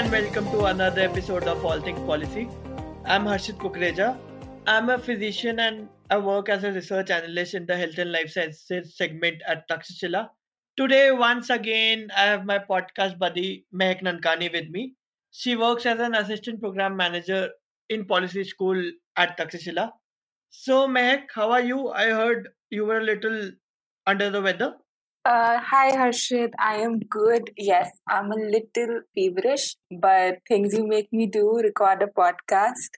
And welcome to another episode of All Things Policy. I'm Harshit Kukreja. I'm a physician and I work as a research analyst in the health and life sciences segment at Takshashila. Today, once again, I have my podcast buddy Mehak Nankani with me. She works as an assistant program manager in policy school at Takshashila. So, Mehak, how are you? I heard you were a little under the weather. Uh, hi Harshit, I am good. Yes, I'm a little feverish, but things you make me do, record a podcast.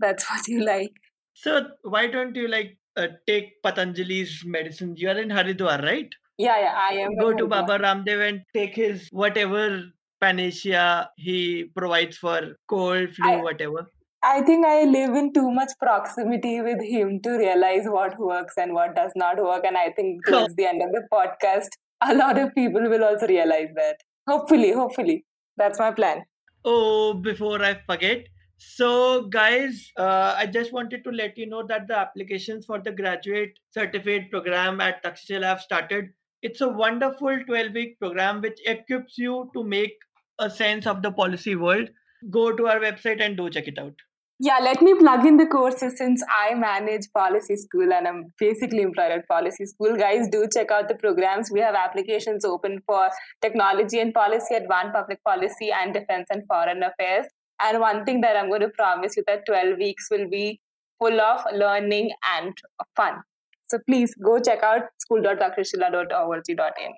That's what you like. So, why don't you like uh, take Patanjali's medicine? You are in Haridwar, right? Yeah, yeah, I am. Go to. Baba Ramdev and take his whatever panacea he provides for cold, flu, I- whatever. I think I live in too much proximity with him to realize what works and what does not work. And I think towards the end of the podcast, a lot of people will also realize that. Hopefully, hopefully. That's my plan. Oh, before I forget. So, guys, uh, I just wanted to let you know that the applications for the graduate certificate program at Takshashila have started. It's a wonderful 12 week program which equips you to make a sense of the policy world. Go to our website and do check it out. Yeah, let me plug in the courses since I manage policy school and I'm basically employed at policy school. Guys, do check out the programs. We have applications open for technology and policy, advanced public policy, and defense and foreign affairs. And one thing that I'm going to promise you that 12 weeks will be full of learning and fun. So please go check out school.takshashila.org.in.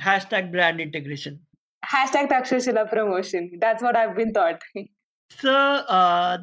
Hashtag brand integration. Hashtag Takshashila promotion. That's what I've been taught. So, uh,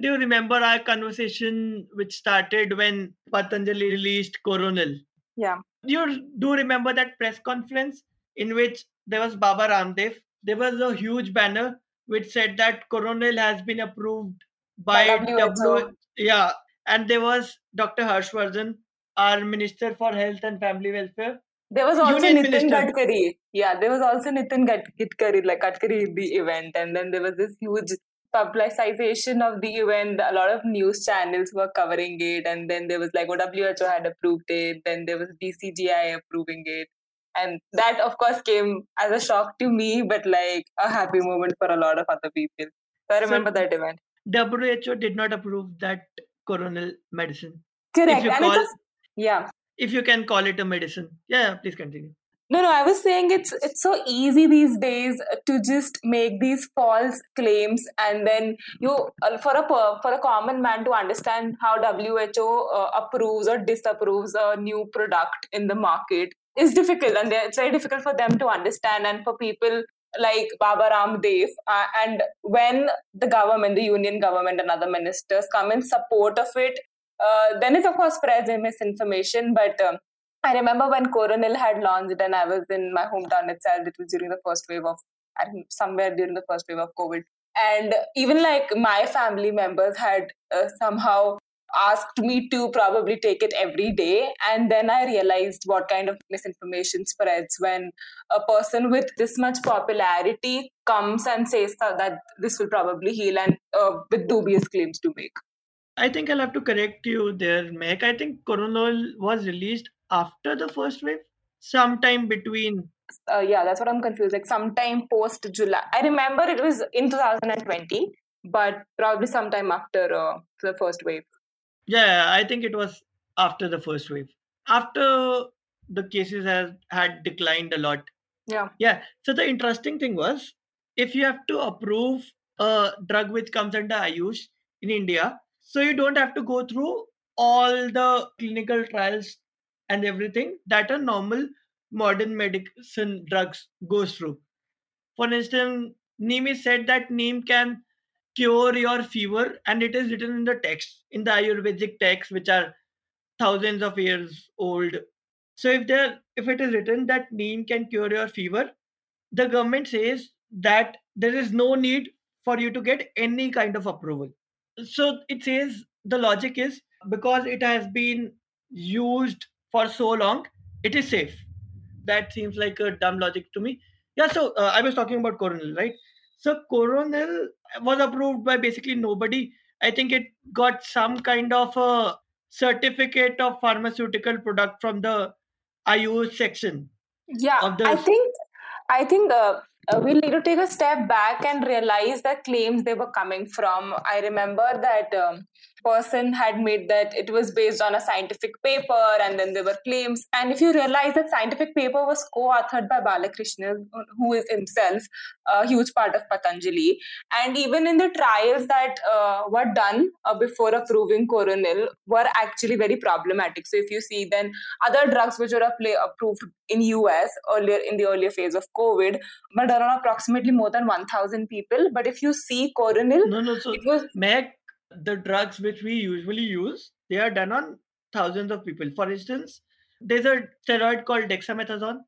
do you remember our conversation which started when Patanjali released Coronil? yeah. You do remember that press conference in which there was Baba Ramdev? There was a huge banner which said that Coronil has been approved by, By WHO. WHO. Yeah, and there was Dr. Harshvardhan, our Minister for Health and Family Welfare. There was also Union Nitin Minister. Gadkari. Yeah, there was also Nitin Gad- Gadkari, like Gadkari the event, and then there was this huge publicization of the event. A lot of news channels were covering it, and then there was like oh, WHO had approved it. Then there was DCGI approving it, and that of course came as a shock to me, but like a happy moment for a lot of other people. So I So- remember that event. WHO did not approve that coronil medicine. Correct, and call- it's a, yeah. If you can call it a medicine. Yeah, please continue. No, no, I was saying it's it's so easy these days to just make these false claims, and then you uh, for a for a common man to understand how WHO uh, approves or disapproves a new product in the market is difficult, and it's very difficult for them to understand, and for people like Baba Ramdev, uh, and when the government, the union government, and other ministers come in support of it, uh, then it of course spreads misinformation, but. Um, I remember when Coronil had launched and I was in my hometown itself. It was during the first wave of, somewhere during the first wave of COVID. And even like my family members had uh, somehow asked me to probably take it every day. And then I realized what kind of misinformation spreads when a person with this much popularity comes and says that, this will probably heal and uh, with dubious claims to make. I think I'll have to correct you there, Meg. I think Coronil was released after the first wave, sometime between. uh, yeah, that's what I'm confused. Like sometime post July. I remember it was in 2020, but probably sometime after uh, the first wave. Yeah, I think it was after the first wave. After the cases has had declined a lot. Yeah. Yeah. So the interesting thing was, if you have to approve a drug which comes under Ayush in India, so you don't have to go through all the clinical trials and everything that a normal modern medicine drugs goes through. For instance, Neem is said that Neem can cure your fever, and it is written in the text, in the Ayurvedic texts, which are thousands of years old. So if there, if it is written that Neem can cure your fever, the government says that there is no need for you to get any kind of approval. So it says the logic is because it has been used for so long, it is safe. That seems like a dumb logic to me. Yeah, so uh, I was talking about Coronil, right? So Coronil was approved by basically nobody. I think it got some kind of a certificate of pharmaceutical product from the Ayush section. Yeah, I think I think uh, uh, we'll need to take a step back and realize the claims they were coming from. I remember that um, person had made that it was based on a scientific paper and then there were claims. And if you realize that scientific paper was co-authored by balakrishna who is himself a huge part of patanjali. And even in the trials that uh, were done uh, before approving coronil were actually very problematic. So if you see then other drugs which were approved in us earlier in the earlier phase of covid were done on approximately more than 1000 people but if you see coronil no no so it was Meg, the drugs which we usually use, they are done on thousands of people. For instance, there's a steroid called dexamethasone,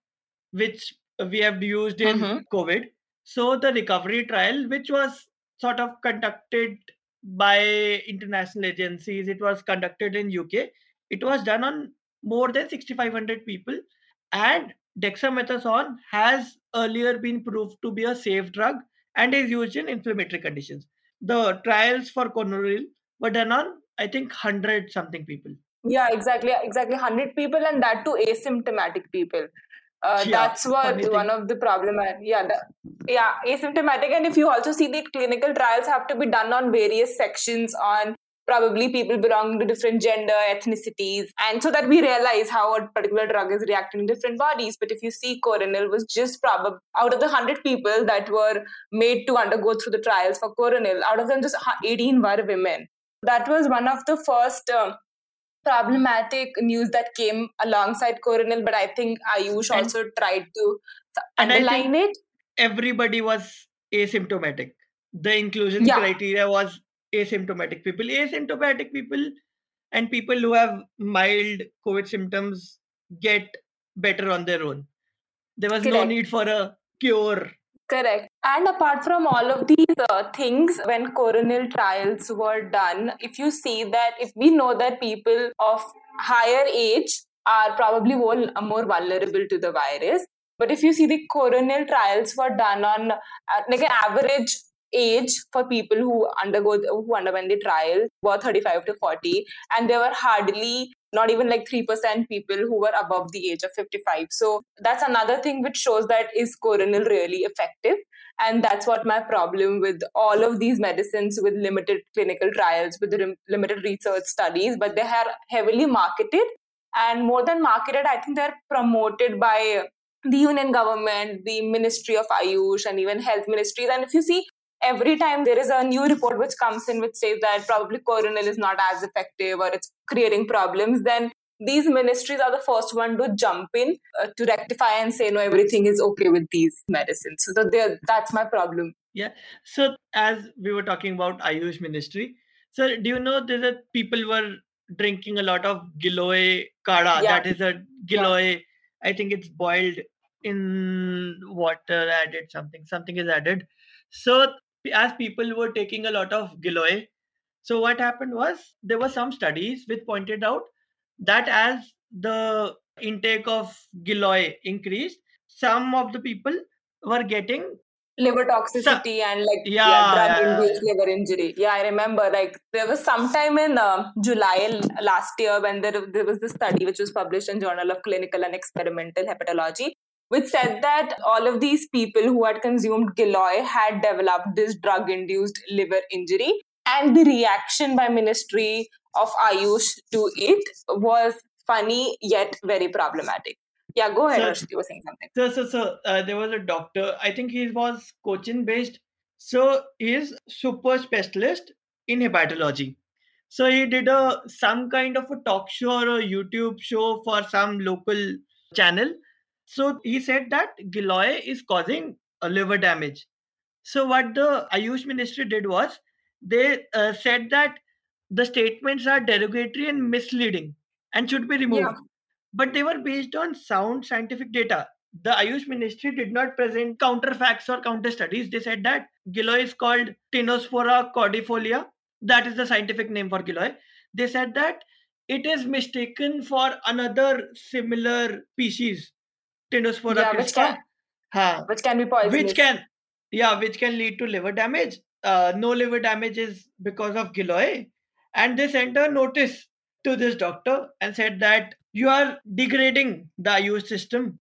which we have used in mm-hmm. COVID. So the recovery trial, which was sort of conducted by international agencies, it was conducted in UK. It was done on more than 6,500 people, and dexamethasone has earlier been proved to be a safe drug and is used in inflammatory conditions the trials for Coronil were done on, I think, 100 something people. Yeah, exactly. Exactly. 100 people and that to asymptomatic people. Uh, yeah, that's what one of the problem yeah the, yeah asymptomatic and if you also see the clinical trials have to be done on various sections on probably people belonging to different gender ethnicities. And so that we realize how a particular drug is reacting in different bodies. But if you see coronil was just probably out of the 100 people that were made to undergo through the trials for coronil out of them just 18 were women. That was one of the first uh, problematic news that came alongside coronil but i think ayush and, also tried to underline it. everybody was asymptomatic. The inclusion yeah. criteria was asymptomatic people. Asymptomatic people and people who have mild COVID symptoms get better on their own. There was Correct. no need for a cure. Correct. And apart from all of these uh, things, when coronil trials were done, if you see that, if we know that people of higher age are probably more, more vulnerable to the virus, but if you see the coronil trials were done on uh, like an average age for people who undergo who underwent the trial were 35 to 40 and there were hardly not even like 3% people who were above the age of 55 so that's another thing which shows that is coronil really effective and that's what my problem with all of these medicines with limited clinical trials with limited research studies but they are heavily marketed and more than marketed i think they're promoted by the union government, the Ministry of Ayush, and even health ministries. And if you see every time there is a new report which comes in which says that probably coronil is not as effective or it's creating problems, then these ministries are the first one to jump in uh, to rectify and say no everything is okay with these medicines so that's my problem yeah so as we were talking about ayush ministry so do you know that people were drinking a lot of giloy kada yeah. that is a giloy yeah. i think it's boiled in water added something something is added so as people were taking a lot of Giloy. So what happened was there were some studies which pointed out that as the intake of Giloy increased, some of the people were getting liver toxicity and like yeah, yeah drug induced liver injury yeah i remember like there was sometime in uh, july last year when there, there was this study which was published in journal of clinical and experimental hepatology which said that all of these people who had consumed Giloy had developed this drug induced liver injury. And the reaction by Ministry of Ayush to it was funny yet very problematic. Yeah, go ahead, so, You were saying something. So, so, so uh, there was a doctor. I think he was Cochin based. So he's super specialist in hepatology. So he did a some kind of a talk show or a YouTube show for some local channel so he said that Giloy is causing a liver damage. So what the Ayush ministry did was they uh, said that the statements are derogatory and misleading and should be removed. Yeah. But they were based on sound scientific data. the Ayush Ministry did not present counter facts or counter studies. They said that Giloy is called Tinospora cordifolia. That is the scientific name for Giloy. They said that it is mistaken for another similar species, Yeah, which crispa. can- Ha. which can be poisonous. which can yeah which can lead to liver damage uh, no liver damage is because of giloy and they sent a notice to this doctor and said that you are degrading the ayush system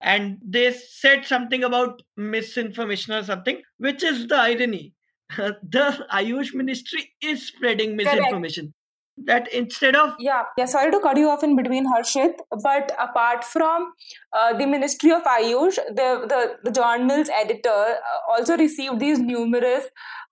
and they said something about misinformation or something which is the irony the ayush ministry is spreading misinformation that instead of Yeah, yeah. Sorry to cut you off in between, Harshit. But apart from uh, the Ministry of Ayush, the the, the journal's editor uh, also received these numerous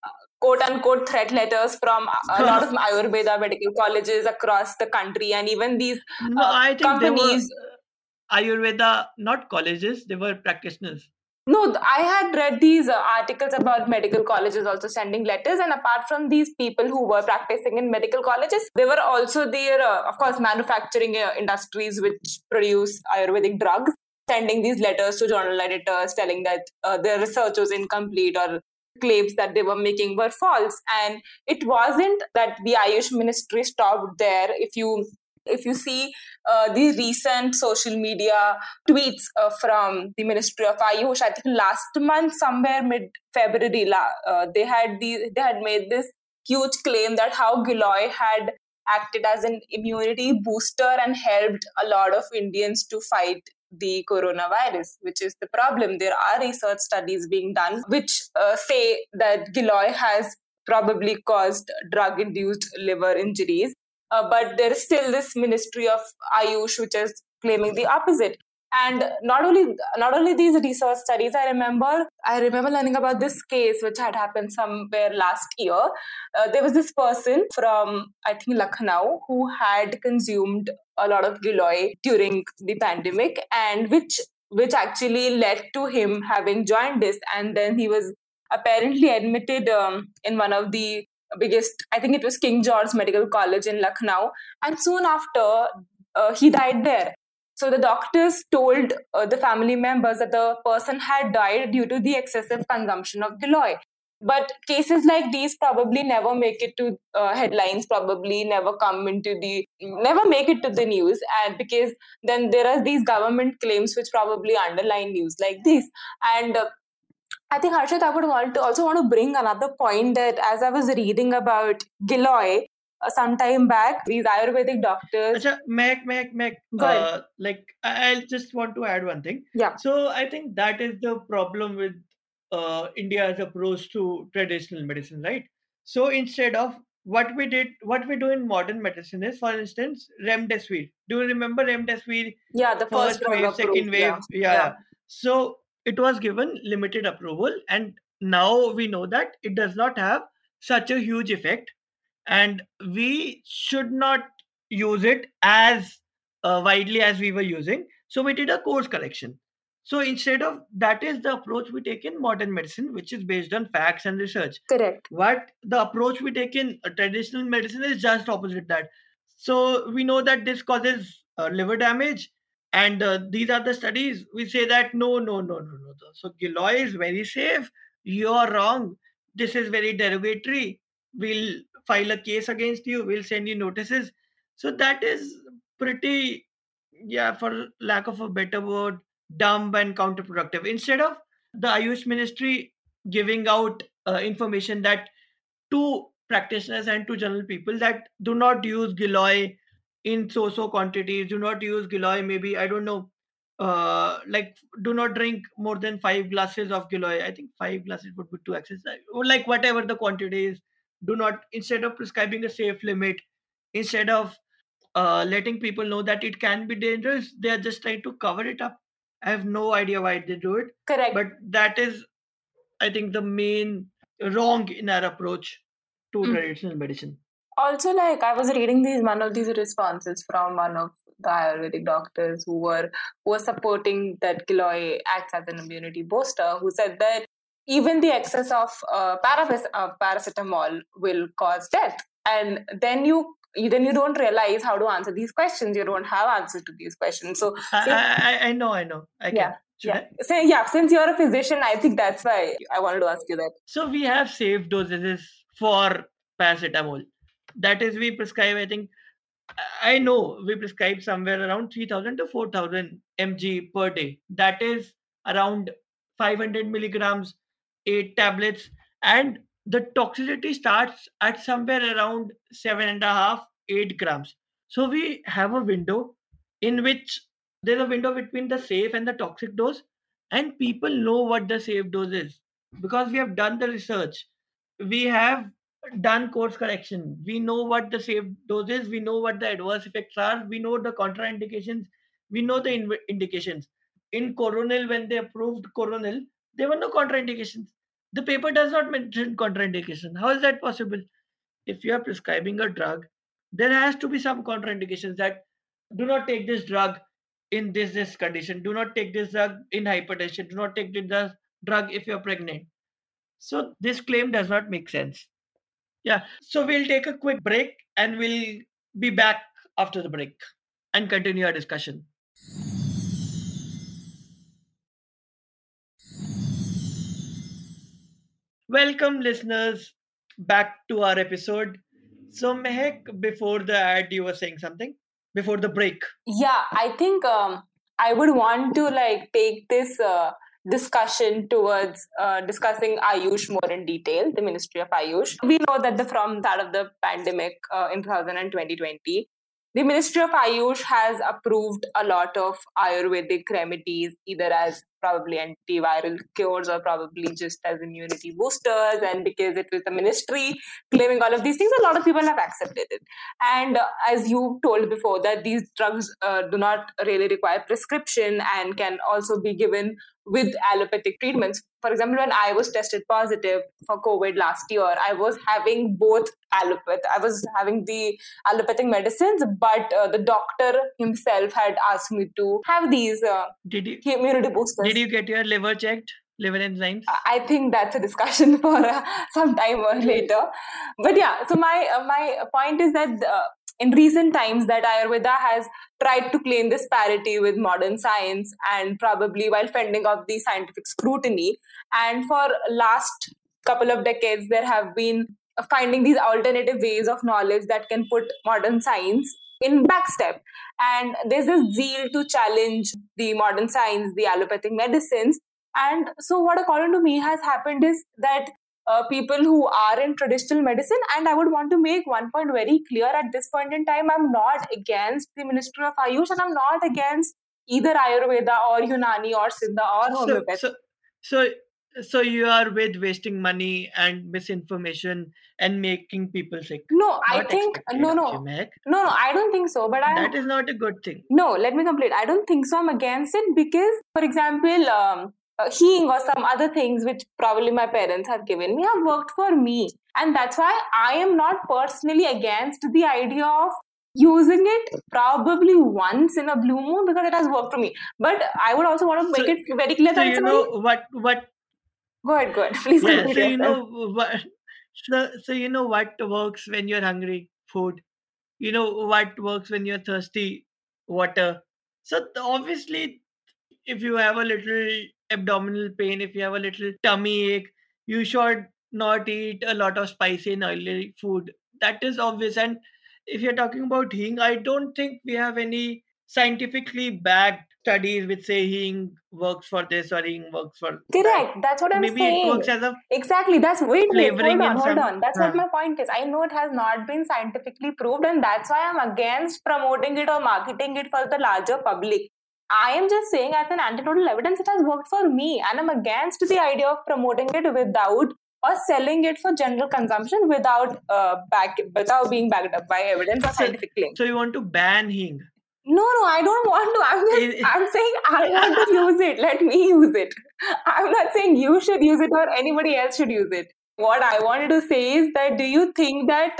uh, quote unquote threat letters from a lot of Ayurveda medical colleges across the country, and even these no, uh, i think companies. were ayurveda not colleges they were practitioners No, I had read these uh, articles about medical colleges also sending letters, and apart from these people who were practicing in medical colleges, there were also their, uh, of course, manufacturing uh, industries which produce Ayurvedic drugs, sending these letters to journal editors telling that uh, their research was incomplete or claims that they were making were false. And it wasn't that the Ayush ministry stopped there. If you if you see uh, the recent social media tweets uh, from the Ministry of Ayush, I think last month, somewhere mid February, uh, they had the they had made this huge claim that how Giloy had acted as an immunity booster and helped a lot of Indians to fight the coronavirus, which is the problem. There are research studies being done which uh, say that Giloy has probably caused drug induced liver injuries. Uh, but there is still this ministry of Ayush which is claiming the opposite. And not only not only these research studies, I remember I remember learning about this case which had happened somewhere last year. Uh, there was this person from I think Lucknow who had consumed a lot of Giloy during the pandemic, and which which actually led to him having jaundice, and then he was apparently admitted um, in one of the biggest i think it was king george medical college in lucknow. And soon after uh, he died there. So the doctors told uh, the family members that the person had died due to the excessive consumption of giloy but cases like these probably never make it to uh, headlines probably never come into the never make it to the news. And because then there are these government claims which probably underline news like this. And uh, I think Harshit, I would want to also want to bring another point that as I was reading about Giloy uh, some time back, these Ayurvedic doctors. Acha, Mac, Mac, Mac. Uh, like, I- I'll just want to add one thing. Yeah. So I think that is the problem with uh, India's approach to traditional medicine, right? So instead of what we did, what we do in modern medicine is, for instance, remdesivir. Do you remember remdesivir? Yeah, the first, First wave, second wave. yeah. Yeah. yeah. So it was given limited approval, and now we know that it does not have such a huge effect, and we should not use it as uh, widely as we were using. So we did a course correction. So instead of that is the approach we take in modern medicine, which is based on facts and research. Correct. What the approach we take in uh, traditional medicine is just opposite that. So we know that this causes uh, liver damage, and uh, these are the studies. We say that no, no, no, no, no. So Giloy is very safe. You are wrong. This is very derogatory. We'll file a case against you. We'll send you notices. So that is pretty, yeah, for lack of a better word, dumb and counterproductive. Instead of the Ayush Ministry giving out uh, information that to practitioners and to general people that do not use Giloy in so-so quantities, do not use Giloy, maybe, I don't know, uh, like do not drink more than five glasses of Giloy. I think five glasses would be too excessive. Or like whatever the quantity is, do not, instead of prescribing a safe limit, instead of uh, letting people know that it can be dangerous, they are just trying to cover it up. I have no idea why they do it, Correct. but that is, I think, the main wrong in our approach to Mm. traditional medicine. Also, like I was reading these one of these responses from one of the Ayurvedic doctors who were who were supporting that Giloy acts as an immunity booster, who said that even the excess of uh, paras- uh, paracetamol will cause death, and then you then you don't realize how to answer these questions. You don't have answers to these questions. So I, I, I- know, I know. I. Yeah. Yeah. So, yeah, since you're a physician, I think that's why I wanted to ask you that. So we have safe dosages for paracetamol. That is, we prescribe, I think, I know we prescribe somewhere around 3000 to 4000 mg per day. That is around 500 milligrams, eight tablets, and the toxicity starts at somewhere around seven and a half, eight grams. So we have a window in which there's a window between the safe and the toxic dose, and people know what the safe dose is because we have done the research. We have done course correction. We know what the safe dose is. We know what the adverse effects are. We know the contraindications. We know the in- indications. In Coronil, when they approved Coronil, there were no contraindications. The paper does not mention contraindication. How is that possible? If you are prescribing a drug, there has to be some contraindications that do not take this drug in this this condition. Do not take this drug in hypertension. Do not take this drug if you're pregnant. So this claim does not make sense. Yeah. So we'll take a quick break and we'll be back after the break and continue our discussion. Welcome, listeners, back to our episode. So, Mehak, before the ad, you were saying something before the break. Yeah, I think um, I would want to like take this uh, discussion towards uh, discussing Ayush more in detail, the Ministry of Ayush. We know that the from that of the pandemic uh, in 2020, the Ministry of Ayush has approved a lot of Ayurvedic remedies, either as probably antiviral cures or probably just as immunity boosters. And because it was the ministry claiming all of these things, a lot of people have accepted it. And uh, as you told before, that these drugs uh, do not really require prescription and can also be given with allopathic treatments. For example, when I was tested positive for COVID last year, I was having both allopathic, I was having the allopathic medicines, but uh, the doctor himself had asked me to have these uh, did you, immunity boosters. Did you get your liver checked? Liver enzymes? I think that's a discussion for uh, some time or later. But yeah, so my uh, my point is that uh, in recent times that ayurveda has tried to claim this parity with modern science and probably while fending off the scientific scrutiny and for last couple of decades there have been finding these alternative ways of knowledge that can put modern science in backstep and there's this zeal to challenge the modern science the allopathic medicines and so what according to me has happened is that uh, people who are in traditional medicine. And I would want to make one point very clear at this point in time I'm not against the Ministry of Ayush and I'm not against either Ayurveda or Unani or Siddha or homeopathy. So, so, so, so you are with wasting money and misinformation and making people sick. No, I think no, no, no, no. I don't think so. But I that is not a good thing. No, let me complete. I don't think so. I'm against it because, for example, um, uh, hing or some other things which probably my parents have given me have worked for me and that's why i am not personally against the idea of using it probably once in a blue moon because it has worked for me but i would also want to make so, it very clear so that you know what what go ahead go ahead please yeah, so you know what so, so you know what works when you're hungry? Food. You know what works when you're thirsty? Water. So obviously if you have a little abdominal pain, if you have a little tummy ache, you should not eat a lot of spicy and oily food. That is obvious. And if you're talking about hing, I don't think we have any scientifically backed studies which say hing works for this or hing works for correct. That. that's what i'm maybe saying. it works as a exactly. That's wait, wait hold on hold some, on. That's what my point is. I know it has not been scientifically proved and that's why i'm against promoting it or marketing it for the larger public. I am just saying, as an anecdotal evidence, it has worked for me, and I'm against the idea of promoting it without or selling it for general consumption without uh, back without being backed up by evidence or scientific claims. So you want to ban Hing? No, no, I don't want to. I'm, just, I'm saying I want to use it. Let me use it. I'm not saying you should use it or anybody else should use it. What I wanted to say is that do you think that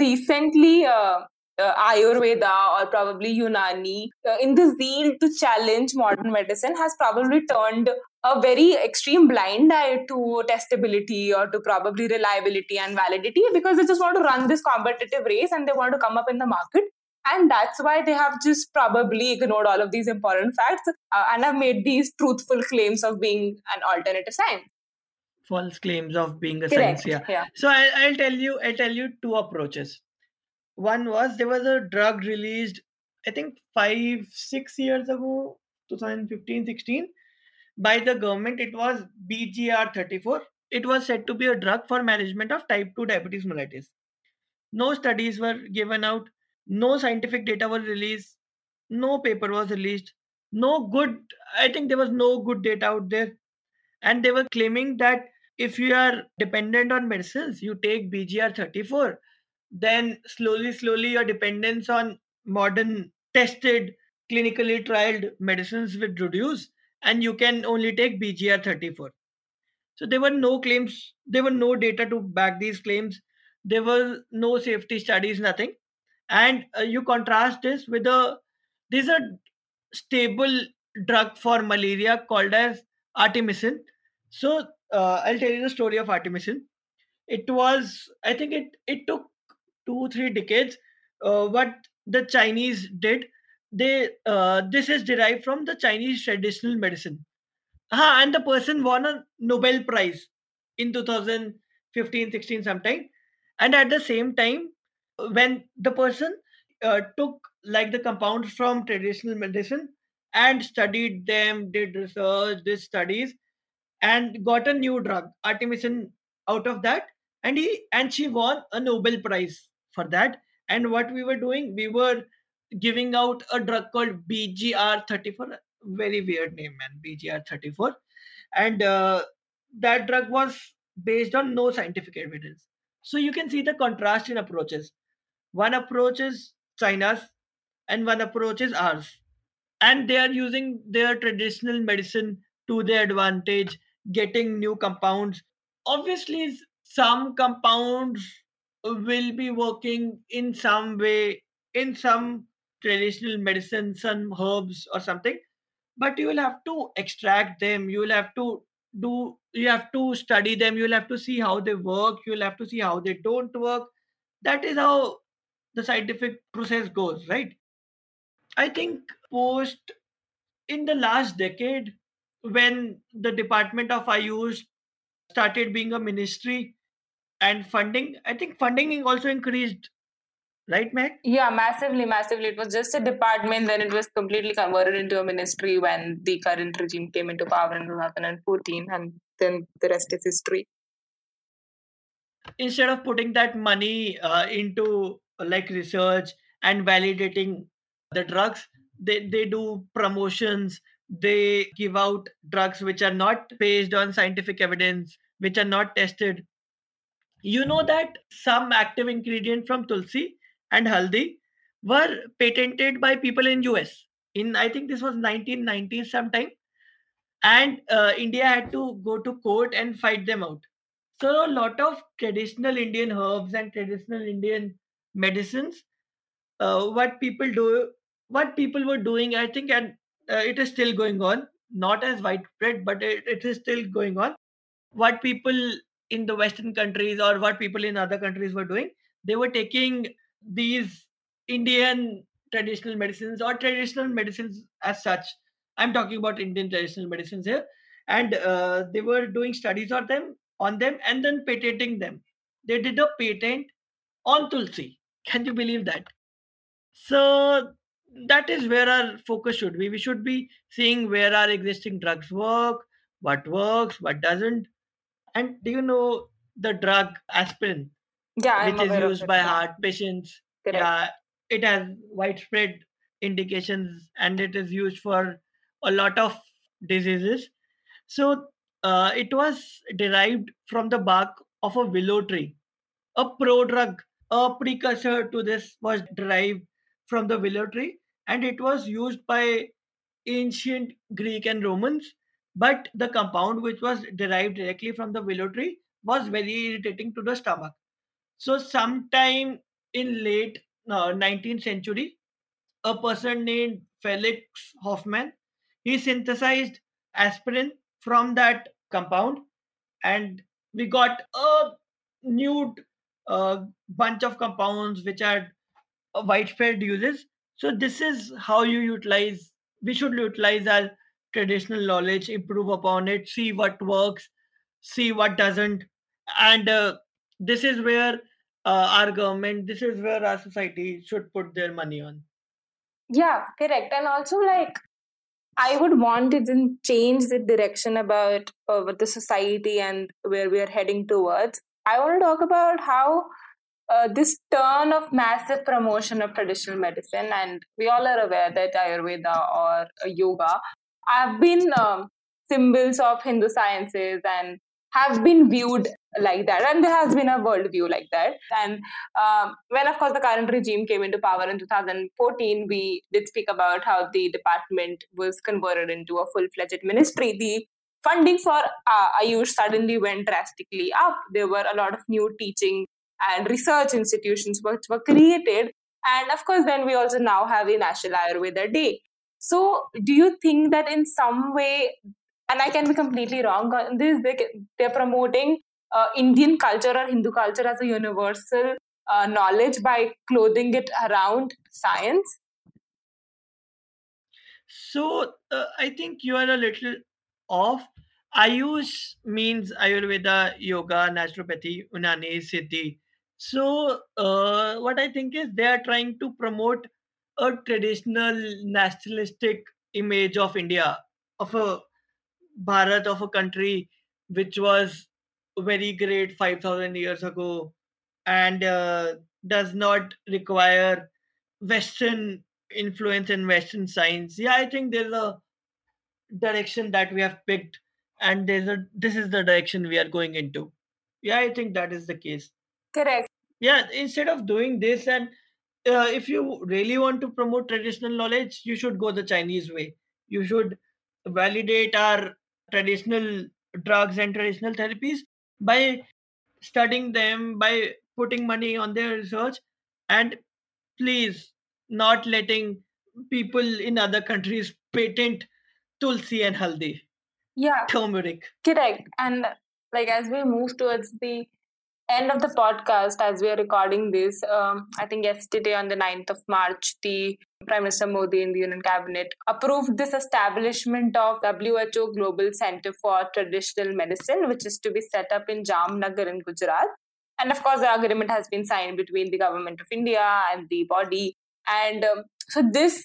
recently uh, uh, Ayurveda or probably Unani, uh, in the zeal to challenge modern medicine, has probably turned a very extreme blind eye to testability or to probably reliability and validity because they just want to run this competitive race and they want to come up in the market. And that's why they have just probably ignored all of these important facts uh, and have made these truthful claims of being an alternative science. False claims of being a Correct. science yeah. yeah. So I, i'll tell you i'll tell you two approaches. One was there was a drug released i think five six years ago 2015 16 by the government. It was bgr34 it was said to be a drug for management of type 2 diabetes mellitus. No studies were given out no scientific data was released no paper was released no good i think there was no good data out there. And they were claiming that if you are dependent on medicines you take bgr34 then slowly slowly your dependence on modern tested clinically trialed medicines will reduce and you can only take bgr34 so there were no claims there were no data to back these claims there were no safety studies nothing and uh, you contrast this with a there's a stable drug for malaria called as artemisinin so uh, i'll tell you the story of artemisinin it was i think it it took two three decades uh, what the chinese did. They uh, this is derived from the chinese traditional medicine. Uh, and the person won a nobel prize in 2015 16 sometime. And at the same time when the person uh, took like the compounds from traditional medicine and studied them did research did studies and got a new drug artemisinin out of that and he and she won a nobel prize for that. And what we were doing we were giving out a drug called bgr34 very weird name man bgr34 and uh, that drug was based on no scientific evidence. So you can see the contrast in approaches one approach is china's and one approach is ours. And they are using their traditional medicine to their advantage getting new compounds. Obviously some compounds will be working in some way in some traditional medicine some herbs or something. But you will have to extract them. You will have to do you have to study them. You will have to see how they work. You will have to see how they don't work. That is how the scientific process goes right i think post in the last decade when the department of Ayush started being a ministry and funding i think funding also increased right Meg? Yeah, massively, massively. It was just a department, then it was completely converted into a ministry when the current regime came into power in 2014, and then the rest is history. instead of putting that money uh, into like research and validating the drugs they, they do promotions. They give out drugs which are not based on scientific evidence which are not tested. You know that some active ingredient from tulsi and haldi were patented by people in us in i think this was 1990s sometime. And uh, india had to go to court and fight them out. So a lot of traditional indian herbs and traditional indian medicines uh, what people do what people were doing i think and uh, it is still going on not as widespread but it, it is still going on. What people in the western countries or what people in other countries were doing they were taking these indian traditional medicines or traditional medicines as such. I'm talking about indian traditional medicines here. And uh, they were doing studies on them on them and then patenting them. They did a patent on tulsi can you believe that? So that is where our focus should be. We should be seeing where our existing drugs work what works what doesn't. And do you know the drug aspirin Yeah, which is used by heart patients? Correct. yeah it has widespread indications and it is used for a lot of diseases. So uh, it was derived from the bark of a willow tree a prodrug a precursor to this was derived from the willow tree and it was used by ancient greek and romans but the compound which was derived directly from the willow tree was very irritating to the stomach. So sometime in late uh, 19th century a person named felix hoffmann he synthesized aspirin from that compound and we got a new uh, bunch of compounds which are uh, widespread uses. So this is how you utilize. We should utilize our traditional knowledge, improve upon it, see what works, see what doesn't, and uh, this is where uh, our government, this is where our society should put their money on. Yeah, correct. And also, like, I would want to change the direction about uh, the society and where we are heading towards. I want to talk about how uh, this turn of massive promotion of traditional medicine, and we all are aware that Ayurveda or uh, yoga have been um, symbols of Hindu sciences and have been viewed like that and there has been a worldview like that. And um, when of course the current regime came into power in 2014 we did speak about how the department was converted into a full-fledged ministry. The funding for uh, ayush suddenly went drastically up there were a lot of new teaching and research institutions which were created and of course then we also now have a national ayurveda day so do you think that in some way and I can be completely wrong on this. They, they're promoting uh, Indian culture or Hindu culture as a universal uh, knowledge by clothing it around science. So uh, I think you are a little off. Ayush means Ayurveda, Yoga, Naturopathy, Unani, Siddha. So uh, what I think is they are trying to promote a traditional nationalistic image of India, of a Bharat, of a country which was very great 5000 years ago and uh, does not require western influence and western science yeah i think there's a direction that we have picked and there's a this is the direction we are going into. Yeah i think that is the case. Correct. Yeah instead of doing this and uh, if you really want to promote traditional knowledge you should go the chinese way. You should validate our traditional drugs and traditional therapies by studying them, by putting money on their research, and please not letting people in other countries patent tulsi and haldi. Yeah. Turmeric. Correct. And like as we move towards the end of the podcast, as we are recording this, um, I think yesterday on the 9th of March, the Prime Minister Modi in the Union Cabinet approved this establishment of WHO Global Center for Traditional Medicine, which is to be set up in Jamnagar in Gujarat. And of course, the agreement has been signed between the government of India and the body. And um, so this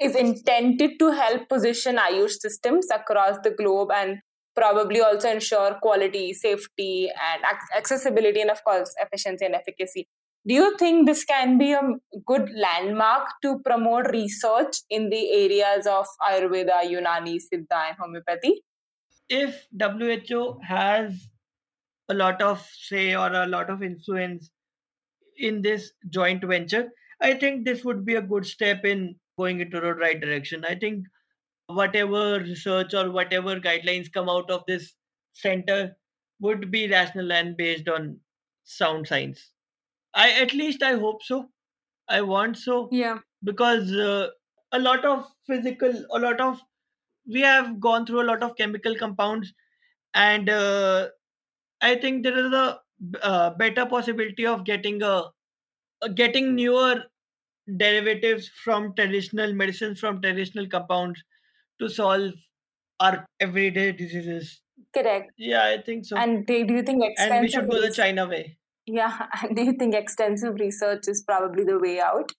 is intended to help position Ayush systems across the globe and probably also ensure quality, safety, and accessibility, and of course, efficiency and efficacy. Do you think this can be a good landmark to promote research in the areas of Ayurveda, Unani, Siddha, and homeopathy? If WHO has a lot of say or a lot of influence in this joint venture, I think this would be a good step in going into the right direction. I think whatever research or whatever guidelines come out of this center would be rational and based on sound science. I at least I hope so. I want so. Yeah. Because uh, a lot of physical, a lot of we have gone through a lot of chemical compounds, and uh, I think there is a uh, better possibility of getting a, a getting newer derivatives from traditional medicines from traditional compounds to solve our everyday diseases. Correct. Yeah, I think so. And do you think and we should go the China way. Yeah, and do you think extensive research is probably the way out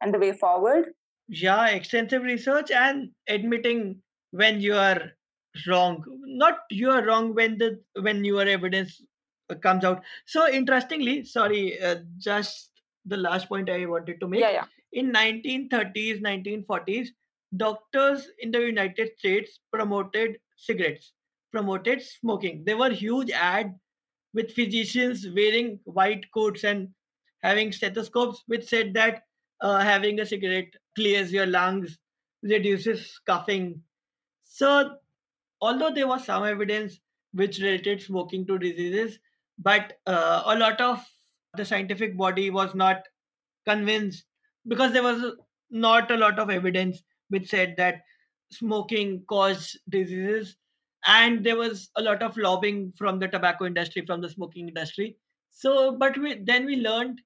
and the way forward? Yeah, extensive research and admitting when you are wrong. Not you are wrong when the when your evidence comes out. So interestingly, sorry, uh, just the last point I wanted to make. Yeah, yeah. In 1930s, 1940s, doctors in the United States promoted cigarettes, promoted smoking. There were huge ad with physicians wearing white coats and having stethoscopes, which said that uh, having a cigarette clears your lungs, reduces coughing. So, although there was some evidence which related smoking to diseases, but uh, a lot of the scientific body was not convinced because there was not a lot of evidence which said that smoking caused diseases and there was a lot of lobbying from the tobacco industry from the smoking industry so but we then we learned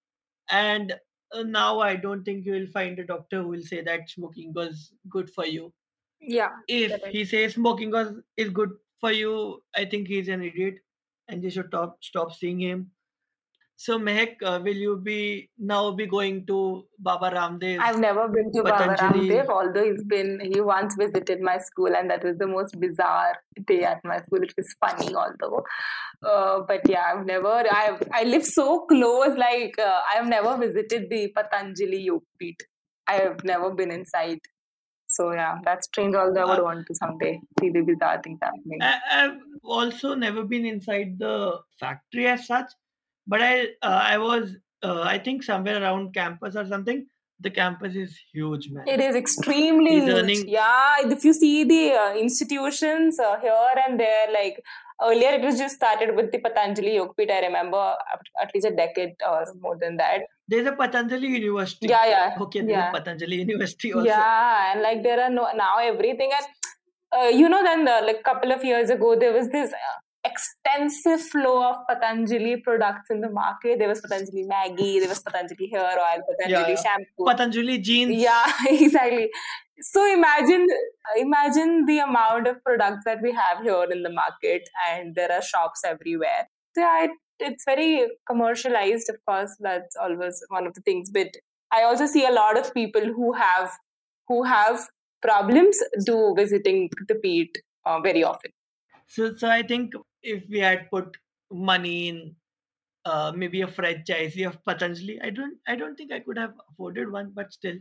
and uh, now I don't think you will find a doctor who will say that smoking was good for you. Yeah. If Correct. he says smoking was is good for you, I think he's an idiot, and you should stop stop seeing him. So Mehak, uh, will you be now be going to Baba Ramdev? I've never been to Baba Ramdev, although he's been he once visited my school, and that was the most bizarre day at my school. It was funny, although. Uh, but yeah, I've never. I I live so close. Like uh, I've never visited the Patanjali Yogpeeth. I have never been inside. So yeah, that's strange. Although I would Uh, want to someday see the bizarre things happening. I, I've also never been inside the factory as such, but I uh, I was uh, I think somewhere around campus or something. The campus is huge, man. It is extremely He's huge. earning- Yeah, if you see the uh, institutions uh, here and there, like earlier it was just started with the Patanjali Yogpeeth. I remember at, least a decade or more than that. There's a Patanjali University. Yeah, yeah. Okay, there's yeah. a Patanjali University also. Yeah, and like there are no now everything and uh, you know then the, like couple of years ago there was this uh, extensive flow of Patanjali products in the market. There was Patanjali Maggi, there was Patanjali hair oil, Patanjali yeah. shampoo. Patanjali jeans. yeah exactly so imagine imagine the amount of products that we have here in the market and there are shops everywhere so yeah, it, it's very commercialized of course that's always one of the things but i also see a lot of people who have who have problems do visiting the peeth uh, very often So, so I think if we had put money in uh, maybe a franchisee of Patanjali, I don't, I don't think I could have afforded one, but still,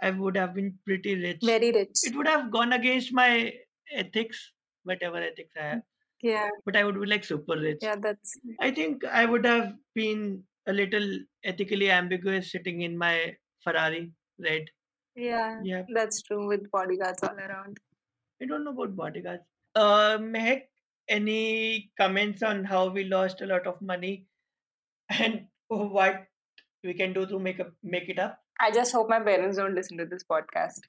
I would have been pretty rich. very rich It would have gone against my ethics, whatever ethics I have, yeah but I would be like super rich. yeah that's I think I would have been a little ethically ambiguous sitting in my Ferrari red. yeah Yeah, that's true with bodyguards all around I don't know about bodyguards. Uh, Mehak, any comments on how we lost a lot of money and what we can do to make up make it up? I just hope my parents don't listen to this podcast.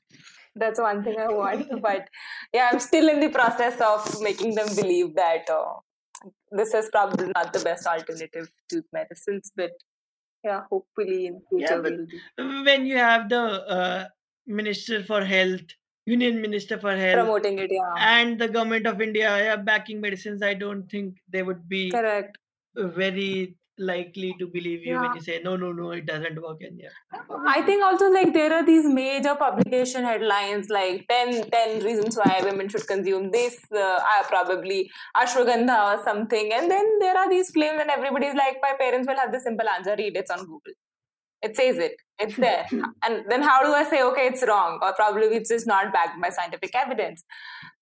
That's one thing I want. but yeah, I'm still in the process of making them believe that uh, this is probably not the best alternative to medicines. But yeah, hopefully in future Yeah, but we'll be when you have the uh, minister for health, union minister for health, promoting it. Yeah, and the government of India yeah, backing medicines, I don't think they would be correct. very likely to believe you when you say no, no, no, it doesn't work. And yeah, I think also like there are these major publication headlines like 10, 10 reasons why women should consume this, uh, probably ashwagandha or something. And then there are these claims and everybody's like, my parents will have the simple answer, read it's on Google. It says it, it's there. and then how do I say, okay, it's wrong or probably it's just not backed by scientific evidence.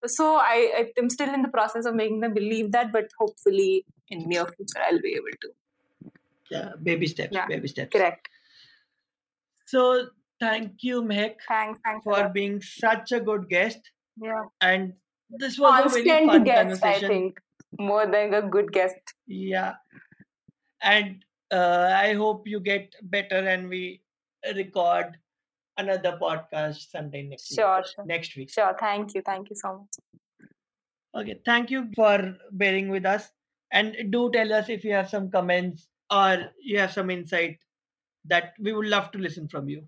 So I, I am still in the process of making them believe that, but hopefully in near future I'll be able to. yeah, baby steps, Yeah, baby steps. Correct. So thank you, Mehak, Thanks, thanks for being such a good guest. yeah. And this was a very fun guest, I conversation. think, more than a good guest. Yeah. And uh, I hope you get better and we record another podcast Sunday next Sure, week. sure. Next week. Sure. Thank you. Thank you so much. Okay. Thank you for bearing with us. And do tell us if you have some comments or you have some insight that we would love to listen from you.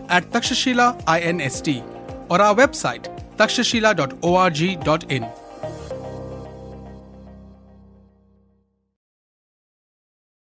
at Takshashila INST or our website takshashila.org.in.